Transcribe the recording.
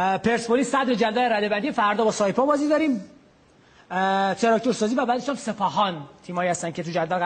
پرسپولیس صدر جدول ردهبندی فردا با سایپا بازی داریم. تراکتور سازی و بعدش هم سپاهان تیمایی هستن که تو جدول قرار